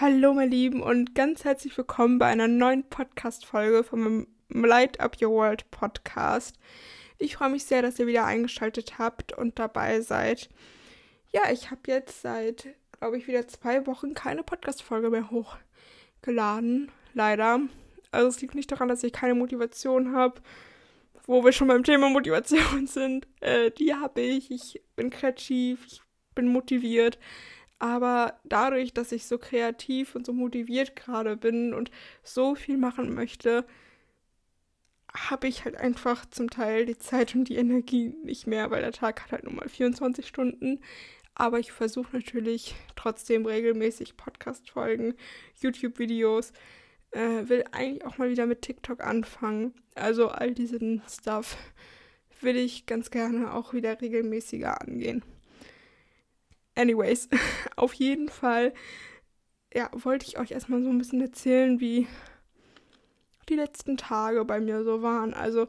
Hallo, meine Lieben, und ganz herzlich willkommen bei einer neuen Podcast-Folge vom Light Up Your World Podcast. Ich freue mich sehr, dass ihr wieder eingeschaltet habt und dabei seid. Ja, ich habe jetzt seit, glaube ich, wieder zwei Wochen keine Podcast-Folge mehr hochgeladen. Leider. Also, es liegt nicht daran, dass ich keine Motivation habe. Wo wir schon beim Thema Motivation sind. Äh, die habe ich. Ich bin kreativ. Ich bin motiviert. Aber dadurch, dass ich so kreativ und so motiviert gerade bin und so viel machen möchte, habe ich halt einfach zum Teil die Zeit und die Energie nicht mehr, weil der Tag hat halt nur mal 24 Stunden. Aber ich versuche natürlich trotzdem regelmäßig Podcast-Folgen, YouTube-Videos, äh, will eigentlich auch mal wieder mit TikTok anfangen. Also all diesen Stuff will ich ganz gerne auch wieder regelmäßiger angehen. Anyways, auf jeden Fall, ja, wollte ich euch erstmal so ein bisschen erzählen, wie die letzten Tage bei mir so waren. Also,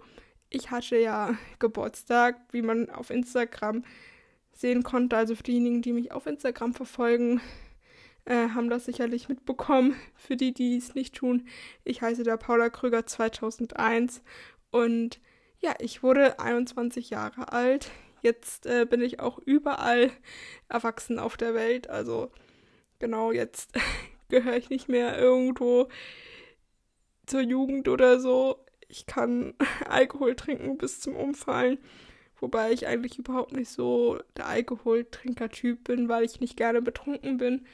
ich hatte ja Geburtstag, wie man auf Instagram sehen konnte. Also für diejenigen, die mich auf Instagram verfolgen, äh, haben das sicherlich mitbekommen. Für die, die es nicht tun, ich heiße da Paula Krüger 2001 und ja, ich wurde 21 Jahre alt. Jetzt äh, bin ich auch überall erwachsen auf der Welt. Also genau, jetzt gehöre ich nicht mehr irgendwo zur Jugend oder so. Ich kann Alkohol trinken bis zum Umfallen. Wobei ich eigentlich überhaupt nicht so der Alkoholtrinker-Typ bin, weil ich nicht gerne betrunken bin.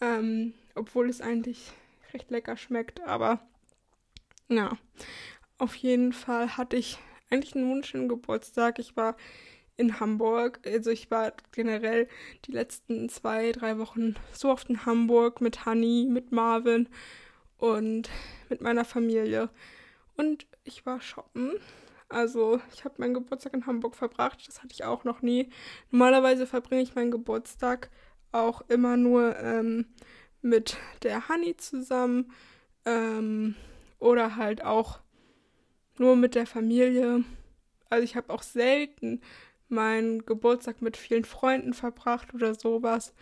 Ähm, obwohl es eigentlich recht lecker schmeckt. Aber ja, auf jeden Fall hatte ich eigentlich einen wunderschönen Geburtstag. Ich war in Hamburg. Also ich war generell die letzten zwei, drei Wochen so oft in Hamburg mit Honey, mit Marvin und mit meiner Familie. Und ich war shoppen. Also ich habe meinen Geburtstag in Hamburg verbracht. Das hatte ich auch noch nie. Normalerweise verbringe ich meinen Geburtstag auch immer nur ähm, mit der Honey zusammen. Ähm, oder halt auch nur mit der Familie. Also ich habe auch selten meinen Geburtstag mit vielen Freunden verbracht oder sowas,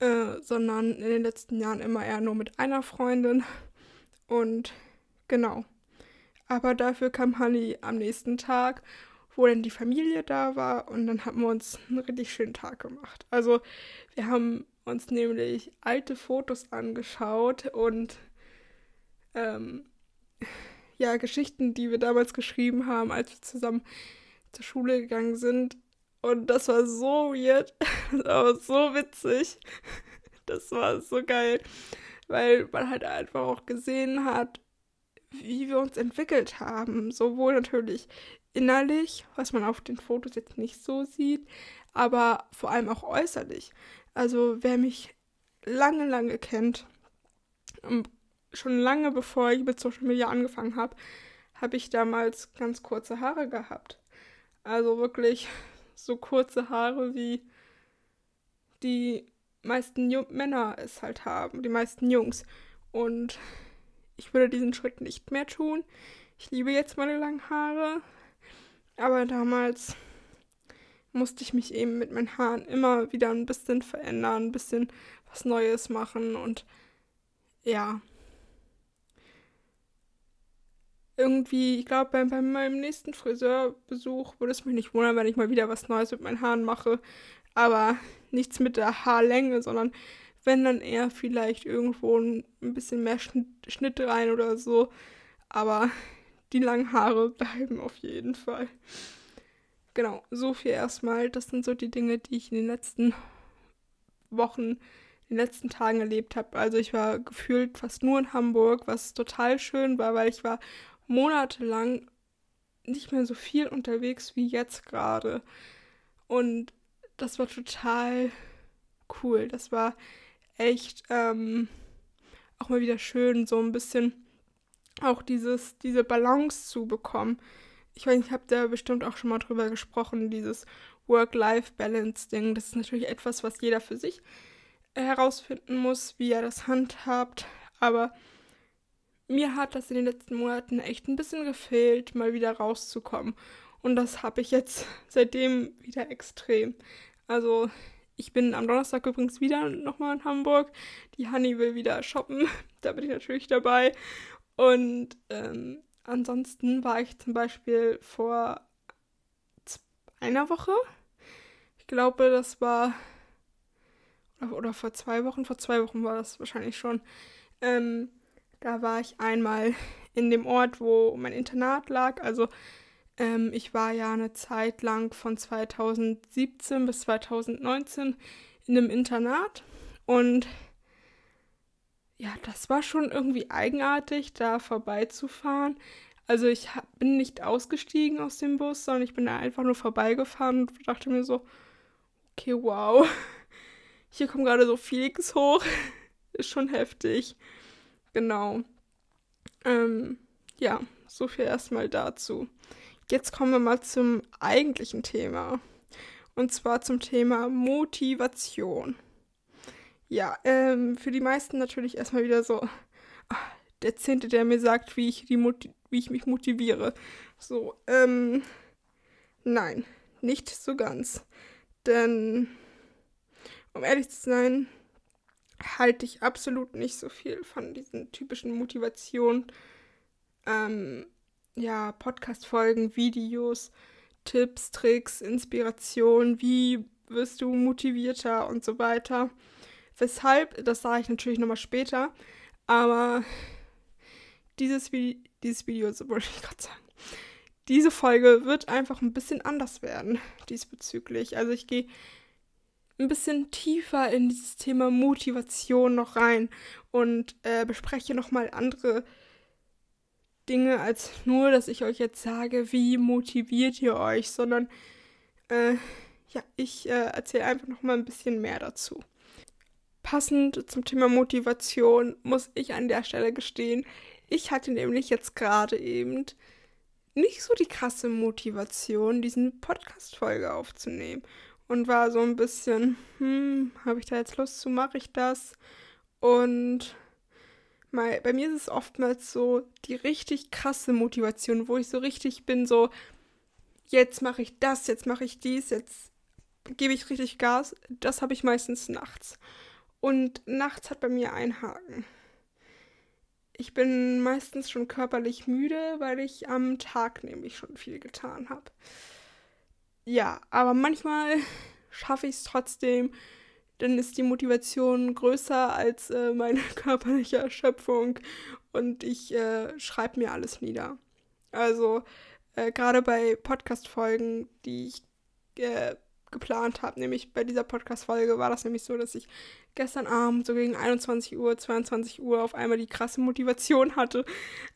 äh, sondern in den letzten Jahren immer eher nur mit einer Freundin. Und genau. Aber dafür kam Honey am nächsten Tag, wo dann die Familie da war und dann haben wir uns einen richtig schönen Tag gemacht. Also wir haben uns nämlich alte Fotos angeschaut und ähm, ja, Geschichten, die wir damals geschrieben haben, als wir zusammen zur Schule gegangen sind. Und das war so weird, aber so witzig. Das war so geil, weil man halt einfach auch gesehen hat, wie wir uns entwickelt haben. Sowohl natürlich innerlich, was man auf den Fotos jetzt nicht so sieht, aber vor allem auch äußerlich. Also wer mich lange, lange kennt, schon lange bevor ich mit Social Media angefangen habe, habe ich damals ganz kurze Haare gehabt. Also wirklich so kurze Haare, wie die meisten Ju Männer es halt haben, die meisten Jungs. Und ich würde diesen Schritt nicht mehr tun. Ich liebe jetzt meine langen Haare. Aber damals musste ich mich eben mit meinen Haaren immer wieder ein bisschen verändern, ein bisschen was Neues machen und ja, irgendwie, ich glaube, bei, bei meinem nächsten Friseurbesuch würde es mich nicht wundern, wenn ich mal wieder was Neues mit meinen Haaren mache. Aber nichts mit der Haarlänge, sondern wenn dann eher vielleicht irgendwo ein, bisschen mehr Schnitt, Schnitt rein oder so. Aber die langen Haare bleiben auf jeden Fall. Genau, so viel erstmal. Das sind so die Dinge, die ich in den letzten Wochen, in den letzten Tagen erlebt habe. Also ich war gefühlt fast nur in Hamburg, was total schön war, weil ich war monatelang nicht mehr so viel unterwegs wie jetzt gerade. Und das war total cool. Das war echt ähm, auch mal wieder schön, so ein bisschen auch dieses, diese Balance zu bekommen. Ich weiß, ich habe da bestimmt auch schon mal drüber gesprochen, dieses Work-Life-Balance-Ding. Das ist natürlich etwas, was jeder für sich herausfinden muss, wie er das handhabt. Aber mir hat das in den letzten Monaten echt ein bisschen gefehlt, mal wieder rauszukommen. Und das habe ich jetzt seitdem wieder extrem. Also ich bin am Donnerstag übrigens wieder nochmal in Hamburg. Die Honey will wieder shoppen. da bin ich natürlich dabei. Und ähm, ansonsten war ich zum Beispiel vor einer Woche. Ich glaube, das war. Oder vor zwei Wochen. Vor zwei Wochen war das wahrscheinlich schon. Ähm, da war ich einmal in dem Ort, wo mein Internat lag. Also ähm, ich war ja eine Zeit lang von 2017 bis 2019 in einem Internat und ja, das war schon irgendwie eigenartig, da vorbeizufahren. Also ich bin nicht ausgestiegen aus dem Bus, sondern ich bin da einfach nur vorbeigefahren und dachte mir so, okay, wow, hier kommt gerade so Felix hoch. Ist schon heftig. Genau. Ähm, ja, so viel erstmal dazu. Jetzt kommen wir mal zum eigentlichen Thema. Und zwar zum Thema Motivation. Ja, ähm, für die meisten natürlich erstmal wieder so ach, der Zehnte, der mir sagt, wie ich, die wie ich mich motiviere. So, ähm, nein, nicht so ganz. Denn, um ehrlich zu sein, halte ich absolut nicht so viel von diesen typischen Motivationen. Ähm, ja, Podcast-Folgen, Videos, Tipps, Tricks, Inspiration, wie wirst du motivierter und so weiter. Weshalb, das sage ich natürlich nochmal später, aber dieses, Vi dieses Video, so wollte ich gerade sagen, diese Folge wird einfach ein bisschen anders werden diesbezüglich. Also ich gehe ein bisschen tiefer in dieses Thema Motivation noch rein und äh, bespreche nochmal andere Dinge als nur, dass ich euch jetzt sage, wie motiviert ihr euch, sondern äh, ja, ich äh, erzähle einfach noch mal ein bisschen mehr dazu. Passend zum Thema Motivation muss ich an der Stelle gestehen, ich hatte nämlich jetzt gerade eben nicht so die krasse Motivation, diesen Podcast-Folge aufzunehmen. Und war so ein bisschen, hm, habe ich da jetzt Lust zu, mache ich das? Und mal, bei mir ist es oftmals so die richtig krasse Motivation, wo ich so richtig bin, so, jetzt mache ich das, jetzt mache ich dies, jetzt gebe ich richtig Gas. Das habe ich meistens nachts. Und nachts hat bei mir einen Haken. Ich bin meistens schon körperlich müde, weil ich am Tag nämlich schon viel getan habe. Ja, aber manchmal schaffe ich es trotzdem, dann ist die Motivation größer als äh, meine körperliche Erschöpfung und ich äh, schreibe mir alles nieder. Also äh, gerade bei Podcast-Folgen, die ich äh, geplant habe, nämlich bei dieser Podcast-Folge war das nämlich so, dass ich gestern Abend so gegen 21 Uhr, 22 Uhr auf einmal die krasse Motivation hatte,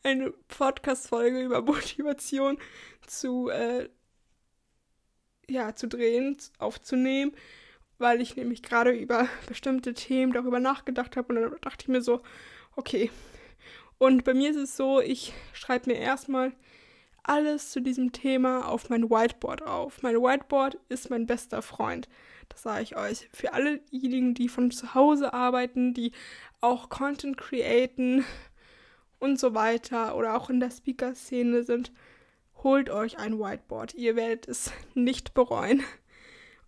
eine Podcast-Folge über Motivation zu, äh, ja, zu drehen, aufzunehmen weil ich nämlich gerade über bestimmte Themen darüber nachgedacht habe und dann dachte ich mir so, okay. Und bei mir ist es so, ich schreibe mir erstmal alles zu diesem Thema auf mein Whiteboard auf. Mein Whiteboard ist mein bester Freund. Das sage ich euch. Für alle diejenigen, die von zu Hause arbeiten, die auch Content createn und so weiter oder auch in der Speaker-Szene sind, holt euch ein Whiteboard. Ihr werdet es nicht bereuen.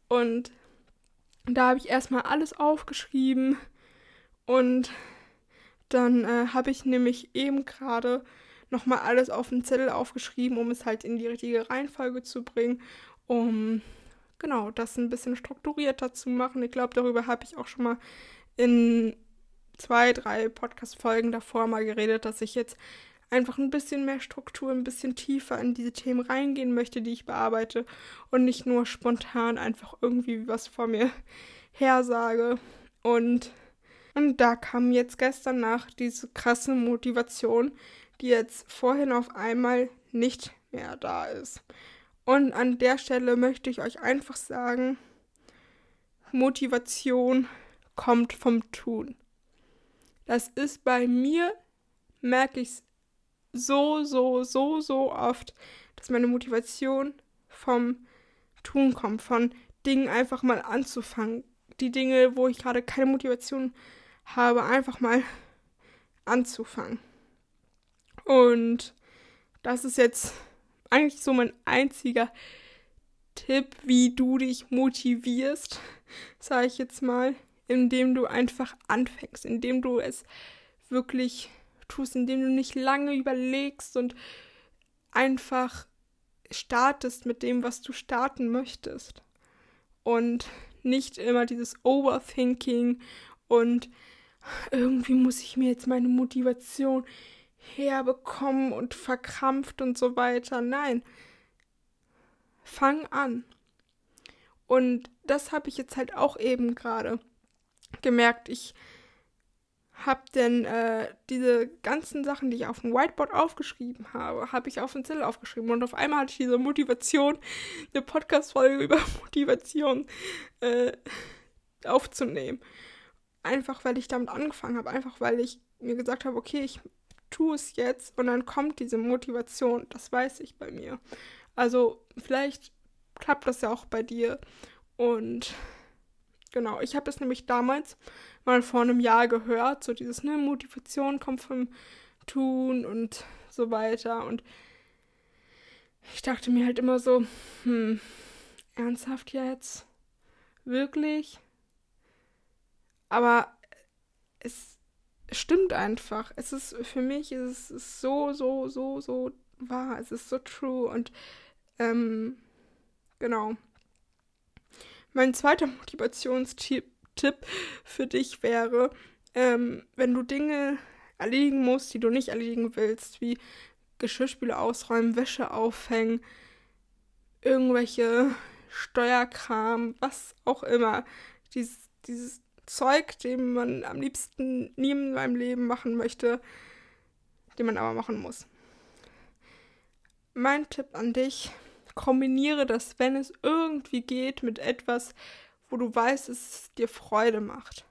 Und da habe ich erstmal alles aufgeschrieben und dann äh, habe ich nämlich eben gerade nochmal alles auf den Zettel aufgeschrieben, um es halt in die richtige Reihenfolge zu bringen, um genau das ein bisschen strukturierter zu machen. Ich glaube, darüber habe ich auch schon mal in zwei, drei Podcast-Folgen davor mal geredet, dass ich jetzt einfach ein bisschen mehr Struktur, ein bisschen tiefer in diese Themen reingehen möchte, die ich bearbeite und nicht nur spontan einfach irgendwie was vor mir hersage. Und, und da kam jetzt gestern nach diese krasse Motivation, die jetzt vorhin auf einmal nicht mehr da ist. Und an der Stelle möchte ich euch einfach sagen, Motivation kommt vom Tun. Das ist bei mir, merke ich es so, so, so, so oft, dass meine Motivation vom Tun kommt, von Dingen einfach mal anzufangen. Die Dinge, wo ich gerade keine Motivation habe, einfach mal anzufangen. Und das ist jetzt eigentlich so mein einziger Tipp, wie du dich motivierst, sage ich jetzt mal, indem du einfach anfängst, indem du es wirklich tust, indem du nicht lange überlegst und einfach startest mit dem, was du starten möchtest. Und nicht immer dieses Overthinking und irgendwie muss ich mir jetzt meine Motivation herbekommen und verkrampft und so weiter. Nein. Fang an. Und das habe ich jetzt halt auch eben gerade gemerkt. Ich habe denn äh, diese ganzen Sachen, die ich auf dem Whiteboard aufgeschrieben habe, habe ich auf den Zettel aufgeschrieben. Und auf einmal hatte ich diese Motivation, eine Podcast-Folge über Motivation äh, aufzunehmen. Einfach weil ich damit angefangen habe, einfach weil ich mir gesagt habe, okay, ich tue es jetzt und dann kommt diese Motivation. Das weiß ich bei mir. Also vielleicht klappt das ja auch bei dir. Und genau, ich habe es nämlich damals mal vor einem Jahr gehört, so dieses, ne, Motivation kommt vom Tun und so weiter. Und ich dachte mir halt immer so, hm, ernsthaft jetzt? Wirklich? Aber es stimmt einfach. Es ist für mich, es ist so, so, so, so wahr. Es ist so true und ähm, genau. Mein zweiter Motivationstipp für dich wäre, ähm, wenn du Dinge erledigen musst, die du nicht erledigen willst, wie Geschirrspüle ausräumen, Wäsche aufhängen, irgendwelche Steuerkram, was auch immer. Dieses, dieses Zeug, den man am liebsten nie in seinem Leben machen möchte, den man aber machen muss. Mein Tipp an dich, kombiniere das, wenn es irgendwie geht, mit etwas, wo du weißt, dass es dir Freude macht.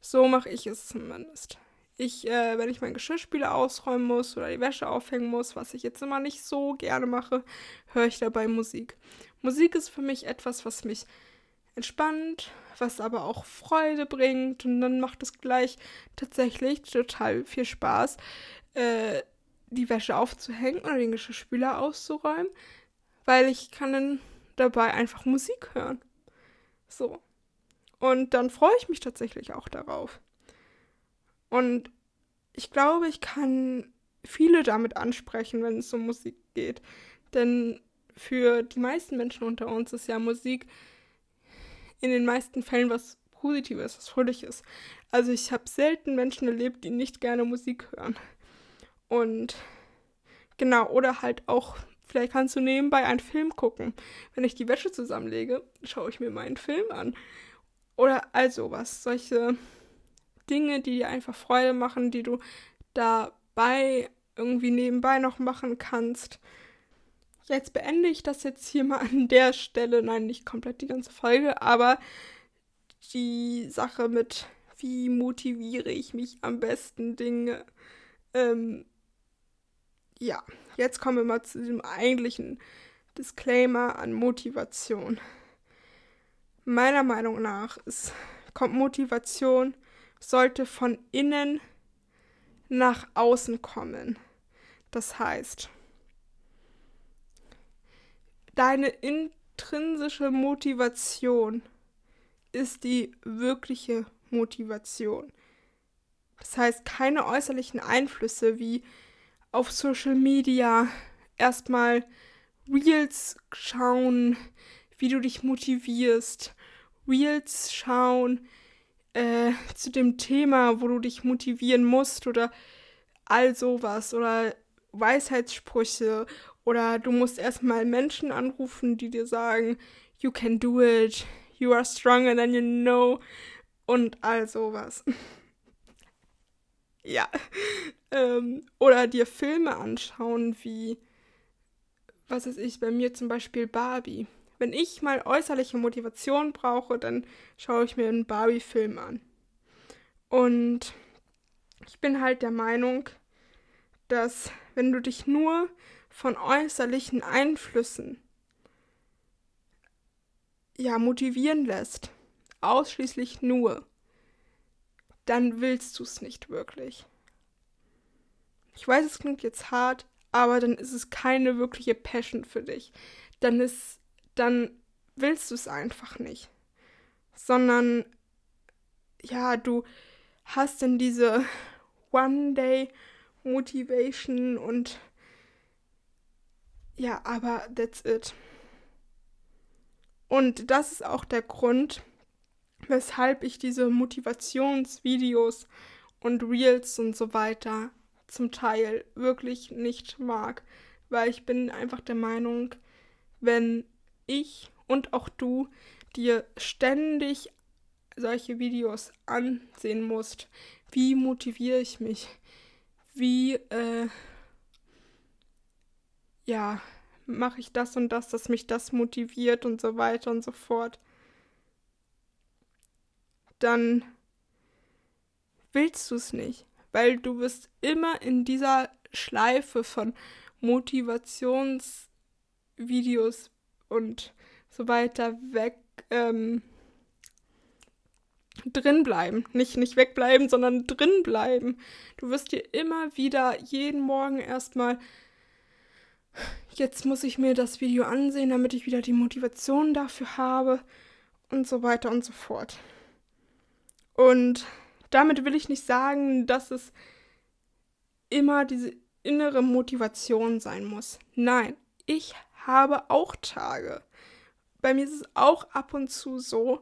So mache ich es zumindest. Ich, äh, wenn ich mein Geschirrspüler ausräumen muss oder die Wäsche aufhängen muss, was ich jetzt immer nicht so gerne mache, höre ich dabei Musik. Musik ist für mich etwas, was mich entspannt, was aber auch Freude bringt und dann macht es gleich tatsächlich total viel Spaß, äh, die Wäsche aufzuhängen oder den Geschirrspüler auszuräumen, weil ich kann dann dabei einfach Musik hören. So. Und dann freue ich mich tatsächlich auch darauf. Und ich glaube, ich kann viele damit ansprechen, wenn es um Musik geht. Denn für die meisten Menschen unter uns ist ja Musik in den meisten Fällen was Positives, was Fröhliches. Also ich habe selten Menschen erlebt, die nicht gerne Musik hören. Und genau, oder halt auch, vielleicht kannst du nebenbei einen Film gucken. Wenn ich die Wäsche zusammenlege, schaue ich mir meinen Film an. Oder all sowas. Solche Dinge, die dir einfach Freude machen, die du dabei irgendwie nebenbei noch machen kannst. Jetzt beende ich das jetzt hier mal an der Stelle. Nein, nicht komplett die ganze Folge, aber die Sache mit, wie motiviere ich mich am besten Dinge. Ähm, ja, jetzt kommen wir mal zu dem eigentlichen Disclaimer an Motivation. Meiner Meinung nach ist, kommt Motivation, sollte von innen nach außen kommen. Das heißt, deine intrinsische Motivation ist die wirkliche Motivation. Das heißt, keine äußerlichen Einflüsse wie auf Social Media erstmal Reels schauen, wie du dich motivierst, Reels schauen äh, zu dem Thema, wo du dich motivieren musst oder all sowas oder Weisheitssprüche oder du musst erstmal Menschen anrufen, die dir sagen, you can do it, you are stronger than you know und all sowas. ja. Ähm, oder dir Filme anschauen wie, was weiß ich, bei mir zum Beispiel Barbie. Wenn ich mal äußerliche Motivation brauche, dann schaue ich mir einen Barbie-Film an. Und ich bin halt der Meinung, dass wenn du dich nur von äußerlichen Einflüssen ja motivieren lässt, ausschließlich nur, dann willst du es nicht wirklich. Ich weiß, es klingt jetzt hart, aber dann ist es keine wirkliche Passion für dich. Dann ist dann willst du es einfach nicht. Sondern, ja, du hast dann diese One-Day-Motivation und ja, aber that's it. Und das ist auch der Grund, weshalb ich diese Motivationsvideos und Reels und so weiter zum Teil wirklich nicht mag, weil ich bin einfach der Meinung, wenn ich und auch du dir ständig solche Videos ansehen musst, wie motiviere ich mich, wie äh, ja, mache ich das und das, dass mich das motiviert und so weiter und so fort, dann willst du es nicht, weil du bist immer in dieser Schleife von Motivationsvideos und so weiter weg ähm, drin bleiben. Nicht, nicht wegbleiben, sondern drin bleiben. Du wirst dir immer wieder jeden Morgen erstmal jetzt muss ich mir das Video ansehen, damit ich wieder die Motivation dafür habe und so weiter und so fort. Und damit will ich nicht sagen, dass es immer diese innere Motivation sein muss. Nein, ich habe auch Tage. Bei mir ist es auch ab und zu so,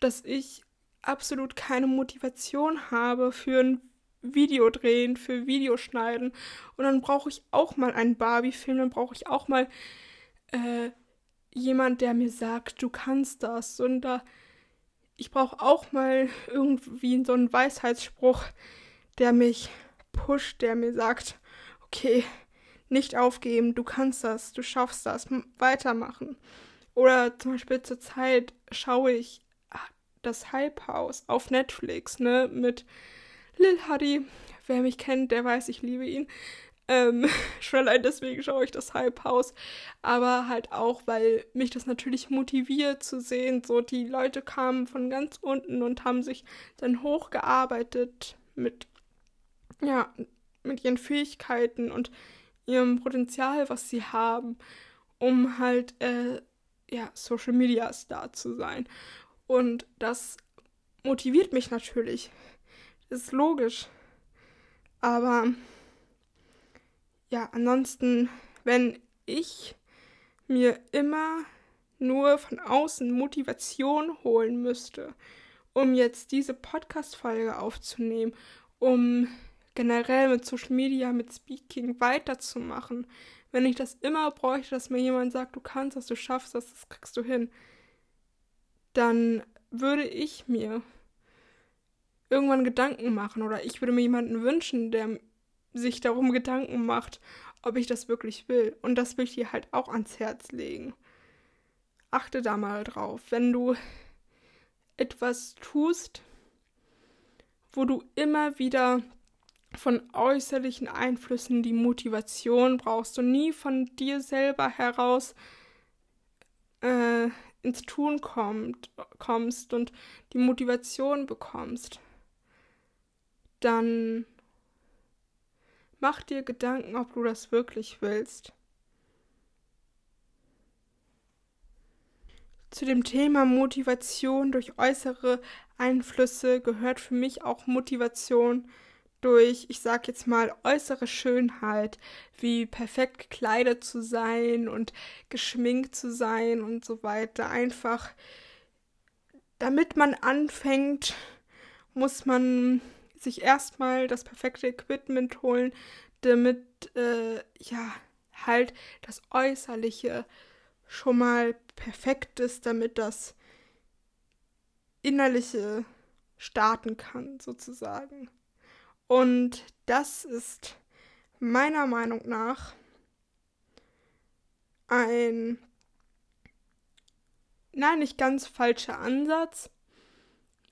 dass ich absolut keine Motivation habe für ein Video drehen, für Videoschneiden. Und dann brauche ich auch mal einen Barbie-Film, dann brauche ich auch mal äh, jemand, der mir sagt, du kannst das. Und da, ich brauche auch mal irgendwie so einen Weisheitsspruch, der mich pusht, der mir sagt, okay, nicht aufgeben, du kannst das, du schaffst das, weitermachen. Oder zum Beispiel zur Zeit schaue ich das Hype House auf Netflix, ne, mit Lil Huddy. Wer mich kennt, der weiß, ich liebe ihn. Ähm, schon allein deswegen schaue ich das Hype House. Aber halt auch, weil mich das natürlich motiviert zu sehen. So, die Leute kamen von ganz unten und haben sich dann hochgearbeitet mit, ja, mit ihren Fähigkeiten und ihrem Potenzial, was sie haben, um halt, äh, ja, Social Media Star zu sein. Und das motiviert mich natürlich. Ist logisch. Aber ja, ansonsten, wenn ich mir immer nur von außen Motivation holen müsste, um jetzt diese Podcast-Folge aufzunehmen, um generell mit Social Media, mit Speaking weiterzumachen, wenn ich das immer bräuchte, dass mir jemand sagt, du kannst das, du schaffst das, das kriegst du hin, dann würde ich mir irgendwann Gedanken machen oder ich würde mir jemanden wünschen, der sich darum Gedanken macht, ob ich das wirklich will. Und das will ich dir halt auch ans Herz legen. Achte da mal drauf. Wenn du etwas tust, wo du immer wieder von äußerlichen Einflüssen die Motivation brauchst und nie von dir selber heraus äh, ins Tun kommt, kommst und die Motivation bekommst, dann mach dir Gedanken, ob du das wirklich willst. Zu dem Thema Motivation durch äußere Einflüsse gehört für mich auch Motivation durch, ich sag jetzt mal, äußere Schönheit, wie perfekt gekleidet zu sein und geschminkt zu sein und so weiter. Einfach, damit man anfängt, muss man sich erstmal das perfekte Equipment holen, damit, äh, ja, halt das Äußerliche schon mal perfekt ist, damit das Innerliche starten kann, sozusagen. Und das ist meiner Meinung nach ein, nein, nicht ganz falscher Ansatz,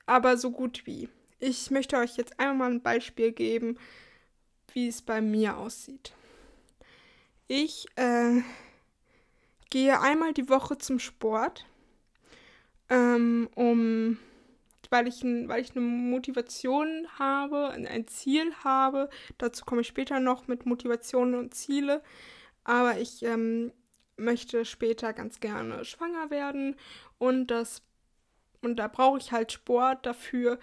aber so gut wie. Ich möchte euch jetzt einmal mal ein Beispiel geben, wie es bei mir aussieht. Ich äh, gehe einmal die Woche zum Sport, ähm, um weil ich, weil ich eine Motivation habe, ein Ziel habe. Dazu komme ich später noch mit Motivationen und Ziele. Aber ich ähm, möchte später ganz gerne schwanger werden und das und da brauche ich halt Sport dafür,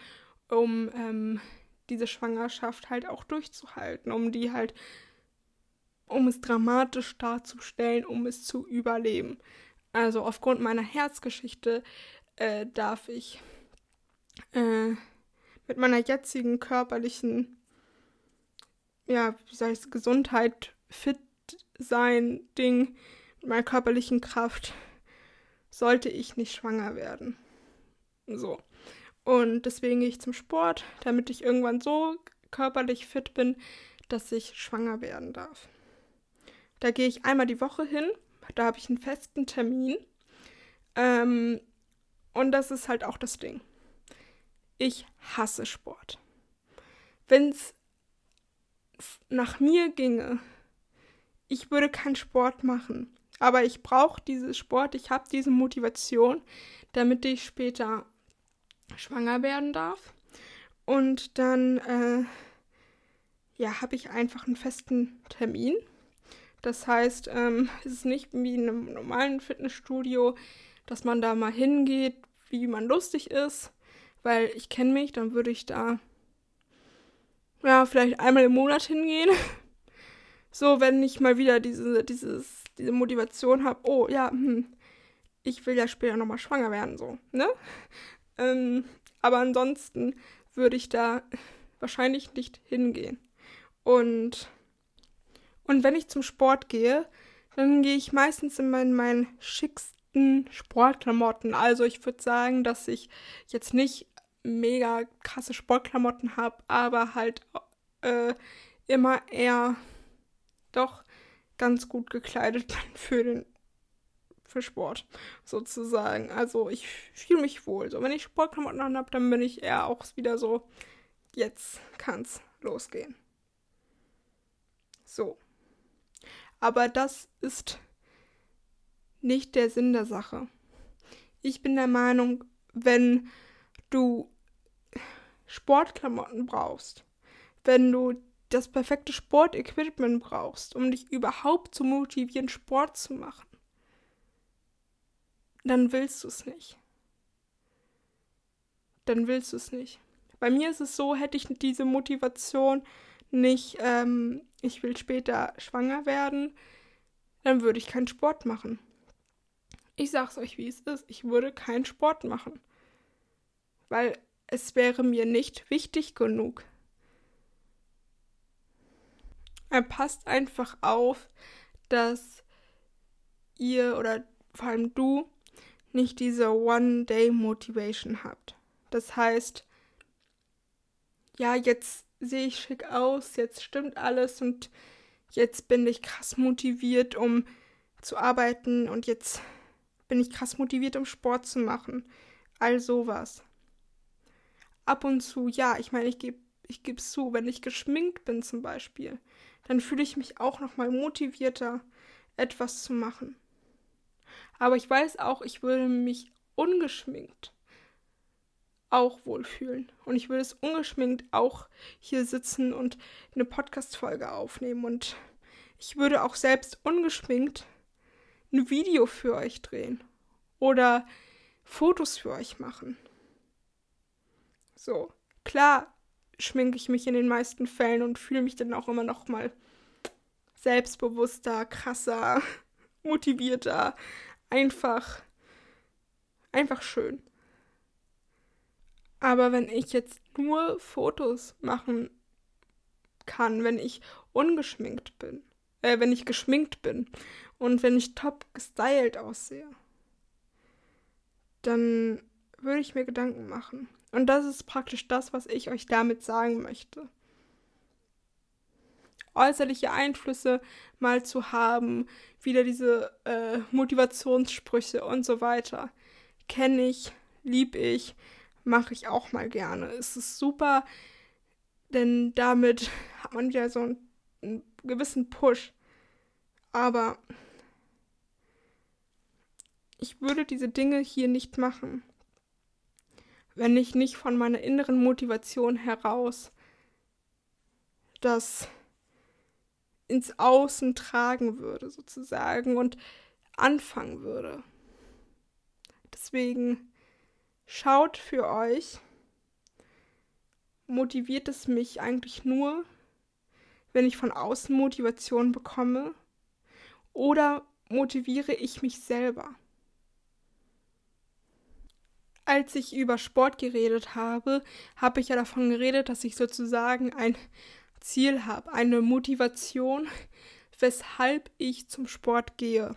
um ähm, diese Schwangerschaft halt auch durchzuhalten, um die halt, um es dramatisch darzustellen, um es zu überleben. Also aufgrund meiner Herzgeschichte äh, darf ich äh, mit meiner jetzigen körperlichen, ja, wie soll ich Gesundheit, fit sein, Ding, mit meiner körperlichen Kraft, sollte ich nicht schwanger werden. So. Und deswegen gehe ich zum Sport, damit ich irgendwann so körperlich fit bin, dass ich schwanger werden darf. Da gehe ich einmal die Woche hin, da habe ich einen festen Termin. Ähm, und das ist halt auch das Ding. Ich hasse Sport. Wenn es nach mir ginge, ich würde keinen Sport machen. Aber ich brauche diesen Sport, ich habe diese Motivation, damit ich später schwanger werden darf. Und dann, äh, ja, habe ich einfach einen festen Termin. Das heißt, ähm, es ist nicht wie in einem normalen Fitnessstudio, dass man da mal hingeht, wie man lustig ist, weil ich kenne mich, dann würde ich da ja, vielleicht einmal im Monat hingehen. So, wenn ich mal wieder diese, dieses, diese Motivation habe, oh ja, hm, ich will ja später nochmal schwanger werden, so, ne? Ähm, aber ansonsten würde ich da wahrscheinlich nicht hingehen. Und, und wenn ich zum Sport gehe, dann gehe ich meistens in meinen, meinen schicksten Sportklamotten. Also ich würde sagen, dass ich jetzt nicht mega krasse Sportklamotten habe, aber halt äh, immer eher doch ganz gut gekleidet bin für den für Sport sozusagen. Also ich fühle mich wohl. So, wenn ich Sportklamotten an habe, dann bin ich eher auch wieder so, jetzt kann's losgehen. So. Aber das ist nicht der Sinn der Sache. Ich bin der Meinung, wenn du Sportklamotten brauchst, wenn du das perfekte Sportequipment brauchst, um dich überhaupt zu motivieren, Sport zu machen, dann willst du es nicht. Dann willst du es nicht. Bei mir ist es so, hätte ich diese Motivation nicht, ähm, ich will später schwanger werden, dann würde ich keinen Sport machen. Ich sag's euch, wie es ist. Ich würde keinen Sport machen. Weil es wäre mir nicht wichtig genug. Er passt einfach auf, dass ihr oder vor allem du nicht diese One-Day-Motivation habt. Das heißt, ja, jetzt sehe ich schick aus, jetzt stimmt alles und jetzt bin ich krass motiviert, um zu arbeiten und jetzt bin ich krass motiviert, um Sport zu machen. All sowas. Ab und zu, ja, ich meine, ich gebe ich es zu, wenn ich geschminkt bin zum Beispiel, dann fühle ich mich auch nochmal motivierter, etwas zu machen. Aber ich weiß auch, ich würde mich ungeschminkt auch wohlfühlen. Und ich würde es ungeschminkt auch hier sitzen und eine Podcast-Folge aufnehmen. Und ich würde auch selbst ungeschminkt ein Video für euch drehen. Oder Fotos für euch machen. So, klar schminke ich mich in den meisten Fällen und fühle mich dann auch immer noch mal selbstbewusster, krasser, motivierter, einfach, einfach schön. Aber wenn ich jetzt nur Fotos machen kann, wenn ich ungeschminkt bin, äh, wenn ich geschminkt bin und wenn ich top gestylt aussehe, dann würde ich mir Gedanken machen. Und das ist praktisch das, was ich euch damit sagen möchte. Äußerliche Einflüsse mal zu haben, wieder diese äh, Motivationssprüche und so weiter. Kenne ich, lieb ich, mache ich auch mal gerne. Es ist super, denn damit hat man wieder so einen, einen gewissen Push. Aber ich würde diese Dinge hier nicht machen, wenn ich nicht von meiner inneren Motivation heraus das ins Außen tragen würde, sozusagen, und anfangen würde. Deswegen schaut für euch, motiviert es mich eigentlich nur, wenn ich von außen Motivation bekomme? Oder motiviere ich mich selber? Als ich über Sport geredet habe, habe ich ja davon geredet, dass ich sozusagen ein Ziel habe, eine Motivation, weshalb ich zum Sport gehe.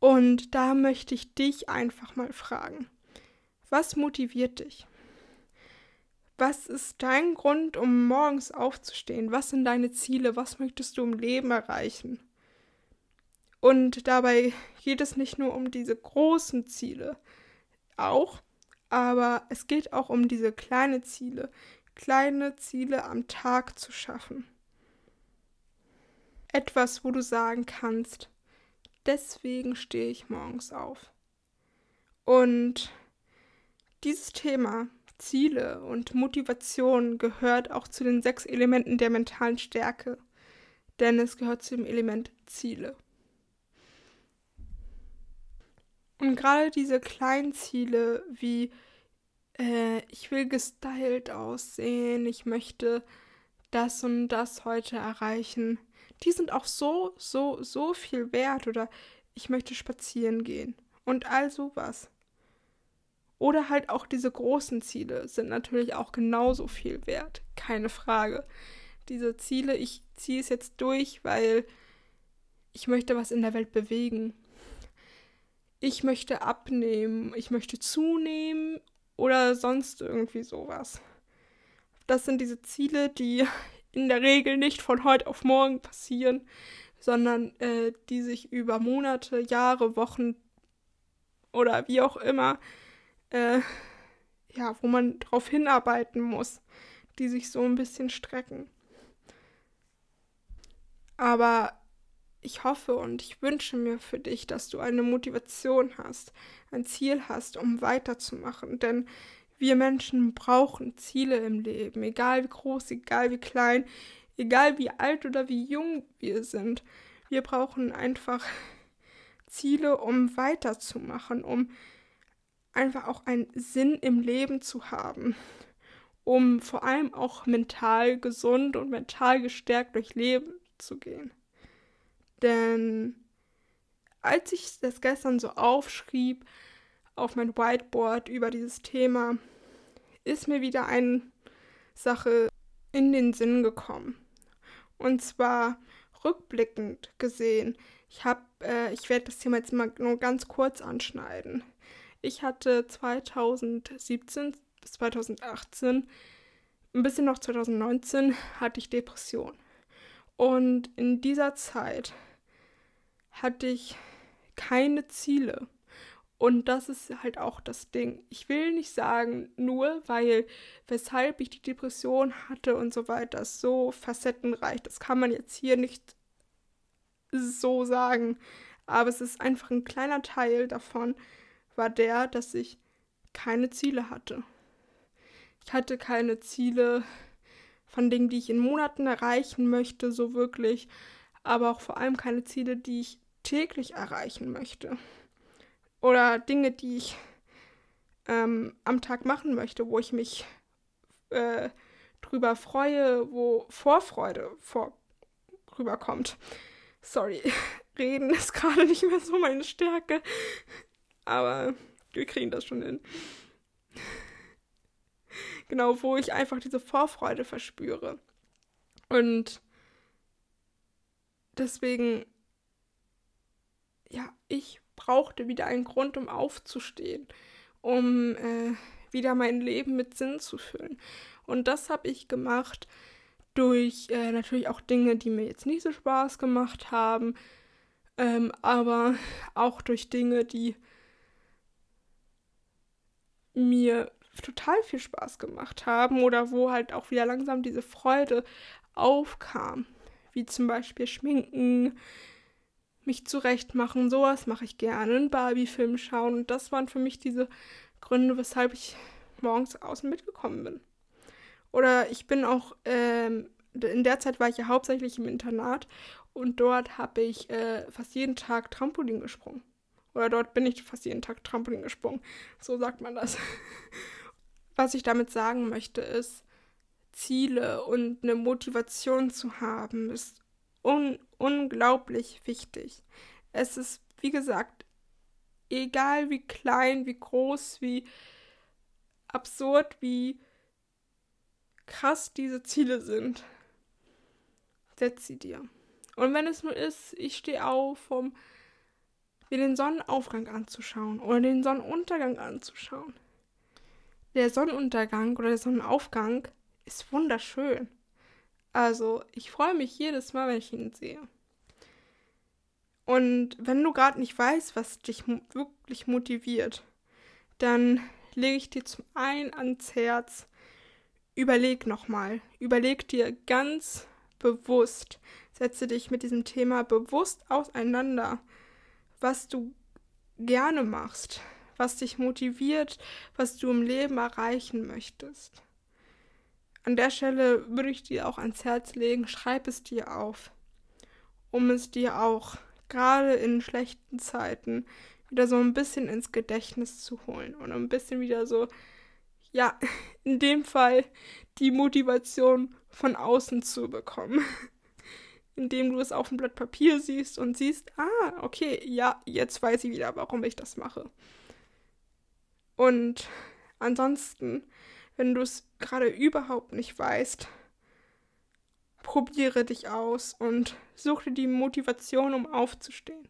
Und da möchte ich dich einfach mal fragen. Was motiviert dich? Was ist dein Grund, um morgens aufzustehen? Was sind deine Ziele? Was möchtest du im Leben erreichen? Und dabei geht es nicht nur um diese großen Ziele, auch, aber es geht auch um diese kleinen Ziele, kleine Ziele am Tag zu schaffen. Etwas, wo du sagen kannst, deswegen stehe ich morgens auf. Und dieses Thema Ziele und Motivation gehört auch zu den sechs Elementen der mentalen Stärke, denn es gehört zu dem Element Ziele. Und gerade diese kleinen Ziele wie äh, ich will gestylt aussehen, ich möchte das und das heute erreichen, die sind auch so, so, so viel wert oder ich möchte spazieren gehen und all sowas. Oder halt auch diese großen Ziele sind natürlich auch genauso viel wert, keine Frage. Diese Ziele, ich ziehe es jetzt durch, weil ich möchte was in der Welt bewegen. Ich möchte abnehmen, ich möchte zunehmen oder sonst irgendwie sowas. Das sind diese Ziele, die in der Regel nicht von heute auf morgen passieren, sondern äh, die sich über Monate, Jahre, Wochen oder wie auch immer äh, ja, wo man drauf hinarbeiten muss, die sich so ein bisschen strecken. Aber ich hoffe und ich wünsche mir für dich, dass du eine Motivation hast, ein Ziel hast, um weiterzumachen. Denn wir Menschen brauchen Ziele im Leben, egal wie groß, egal wie klein, egal wie alt oder wie jung wir sind. Wir brauchen einfach Ziele, um weiterzumachen, um einfach auch einen Sinn im Leben zu haben, um vor allem auch mental gesund und mental gestärkt durch Leben zu gehen. Denn als ich das gestern so aufschrieb auf mein Whiteboard über dieses Thema, ist mir wieder eine Sache in den Sinn gekommen. Und zwar rückblickend gesehen. Ich habe, äh, ich werde das Thema jetzt mal nur ganz kurz anschneiden. Ich hatte 2017 bis 2018, ein bisschen noch 2019, hatte ich Depression. Und in dieser Zeit hatte ich keine Ziele. Und das ist halt auch das Ding. Ich will nicht sagen, nur weil, weshalb ich die Depression hatte und so weiter, so facettenreich. Das kann man jetzt hier nicht so sagen. Aber es ist einfach ein kleiner Teil davon, war der, dass ich keine Ziele hatte. Ich hatte keine Ziele von Dingen, die ich in Monaten erreichen möchte, so wirklich, aber auch vor allem keine Ziele, die ich täglich erreichen möchte. Oder Dinge, die ich ähm, am Tag machen möchte, wo ich mich äh, drüber freue, wo Vorfreude vor rüberkommt. Sorry, reden ist gerade nicht mehr so meine Stärke. Aber wir kriegen das schon hin. genau, wo ich einfach diese Vorfreude verspüre. Und deswegen, ja, ich brauchte wieder einen Grund, um aufzustehen, um äh, wieder mein Leben mit Sinn zu füllen. Und das habe ich gemacht durch äh, natürlich auch Dinge, die mir jetzt nicht so Spaß gemacht haben, ähm, aber auch durch Dinge, die mir total viel Spaß gemacht haben oder wo halt auch wieder langsam diese Freude aufkam. Wie zum Beispiel Schminken, mich zurechtmachen, sowas mache ich gerne, einen Barbie-Film schauen. Und das waren für mich diese Gründe, weshalb ich morgens außen mitgekommen bin. Oder ich bin auch ähm, in der Zeit war ich ja hauptsächlich im Internat und dort habe ich äh, fast jeden Tag Trampolin gesprungen. Oder dort bin ich fast jeden Tag Trampolin gesprungen. So sagt man das. Was ich damit sagen möchte, ist, Ziele und eine Motivation zu haben, ist un unglaublich wichtig. Es ist, wie gesagt, egal wie klein, wie groß, wie absurd, wie krass diese Ziele sind. Setz sie dir. Und wenn es nur ist, ich stehe auf, um mir den Sonnenaufgang anzuschauen oder den Sonnenuntergang anzuschauen. Der Sonnenuntergang oder der Sonnenaufgang ist wunderschön. Also, ich freue mich jedes Mal, wenn ich ihn sehe. Und wenn du gerade nicht weißt, was dich wirklich motiviert, dann lege ich dir zum einen ans Herz, überleg nochmal, überleg dir ganz bewusst, setze dich mit diesem Thema bewusst auseinander, was du gerne machst, was dich motiviert, was du im Leben erreichen möchtest. An der Stelle würde ich dir auch ans Herz legen, schreib es dir auf, um es dir auch gerade in schlechten Zeiten wieder so ein bisschen ins Gedächtnis zu holen und ein bisschen wieder so, ja, in dem Fall die Motivation von außen zu bekommen. Indem du es auf dem Blatt Papier siehst und siehst, ah, okay, ja, jetzt weiß ich wieder, warum ich das mache. Und ansonsten, wenn du es gerade überhaupt nicht weißt, probiere dich aus und such dir die Motivation, um aufzustehen.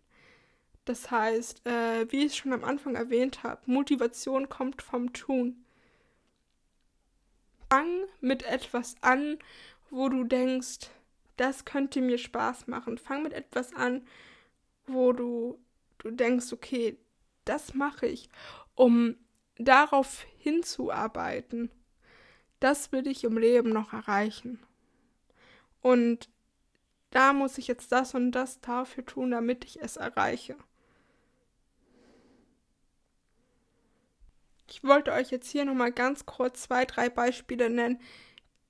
Das heißt, äh, wie ich schon am Anfang erwähnt habe, Motivation kommt vom Tun. Fang mit etwas an, wo du denkst, das könnte mir Spaß machen. Fang mit etwas an, wo du, du denkst, okay, das mache ich, um darauf hinzuarbeiten. Das will ich im Leben noch erreichen. Und da muss ich jetzt das und das dafür tun, damit ich es erreiche. Ich wollte euch jetzt hier nochmal ganz kurz zwei, drei Beispiele nennen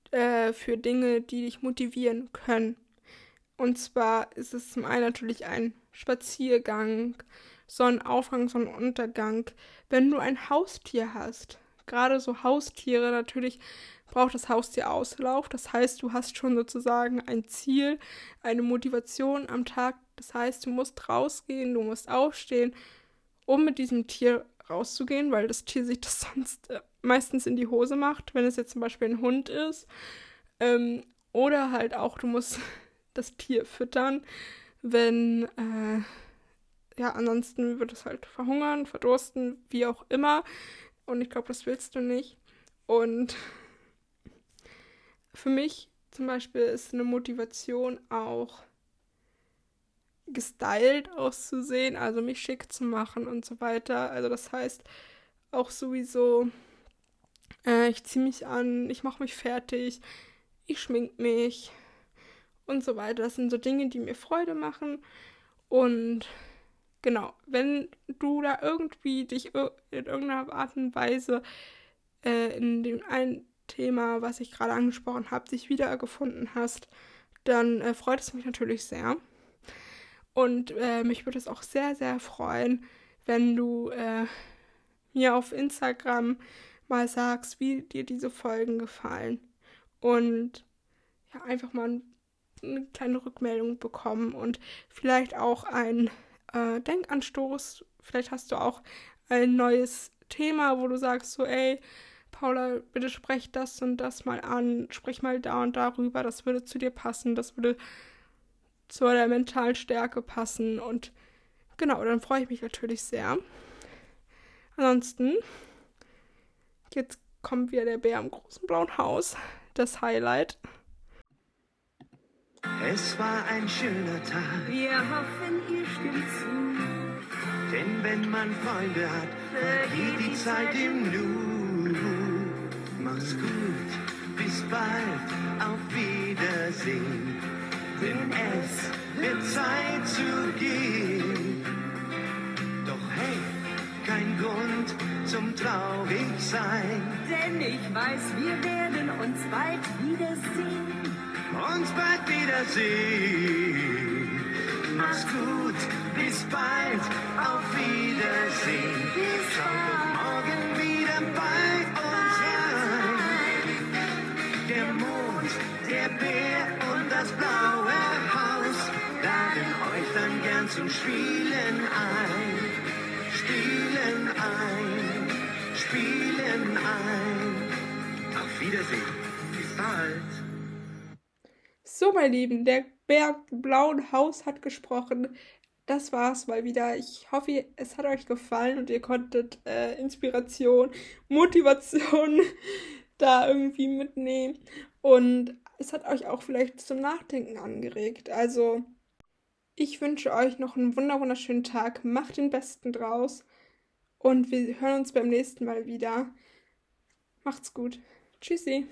äh, für Dinge, die dich motivieren können. Und zwar ist es zum einen natürlich ein Spaziergang, Sonnenaufgang, Sonnenuntergang. Wenn du ein Haustier hast, gerade so Haustiere, natürlich braucht das Haustier Auslauf. Das heißt, du hast schon sozusagen ein Ziel, eine Motivation am Tag. Das heißt, du musst rausgehen, du musst aufstehen, um mit diesem Tier rauszugehen, weil das Tier sich das sonst äh, meistens in die Hose macht, wenn es jetzt zum Beispiel ein Hund ist. Ähm, oder halt auch, du musst das Tier füttern, wenn, äh, ja, ansonsten wird es halt verhungern, verdursten, wie auch immer. Und ich glaube, das willst du nicht. Und für mich zum Beispiel ist eine Motivation auch gestylt auszusehen, also mich schick zu machen und so weiter. Also das heißt auch sowieso, äh, ich ziehe mich an, ich mache mich fertig, ich schmink mich und so weiter. Das sind so Dinge, die mir Freude machen. Und genau, wenn du da irgendwie dich in irgendeiner Art und Weise äh, in dem einen Thema, was ich gerade angesprochen habe, dich wiedergefunden hast, dann äh, freut es mich natürlich sehr. Und äh, mich würde es auch sehr, sehr freuen, wenn du äh, mir auf Instagram mal sagst, wie dir diese Folgen gefallen. Und ja, einfach mal eine kleine Rückmeldung bekommen und vielleicht auch ein äh, Denkanstoß. Vielleicht hast du auch ein neues Thema, wo du sagst so, ey, Paula, bitte sprech das und das mal an, sprich mal da und darüber, das würde zu dir passen, das würde zu der mentalen Stärke passen und genau, dann freue ich mich natürlich sehr. Ansonsten, jetzt kommt wieder der Bär im großen blauen Haus, das Highlight. Es war ein schöner Tag. Wir hoffen, ihr stimmt zu. Denn wenn man Freunde hat, vergeht die Zeit im Nu. Mach's gut, bis bald, auf Wiedersehen. Denn es wird Zeit zu gehen. Zum Traurigsein. Denn ich weiß, wir werden uns bald wiedersehen. uns bald wiedersehen. Mach's gut, bis bald, auf Wiedersehen. Schau doch morgen wieder bei uns rein. Der Mond, der Bär und das blaue Haus laden euch dann gern zum Spielen ein. Spielen ein, spielen ein. Auf Wiedersehen, bis bald. So, mein Lieben, der Berg blauen Haus hat gesprochen. Das war's mal wieder. Ich hoffe, es hat euch gefallen und ihr konntet äh, Inspiration, Motivation da irgendwie mitnehmen. Und es hat euch auch vielleicht zum Nachdenken angeregt. Also, ich wünsche euch noch einen wunderschönen Tag. Macht den Besten draus. Und wir hören uns beim nächsten Mal wieder. Macht's gut. Tschüssi.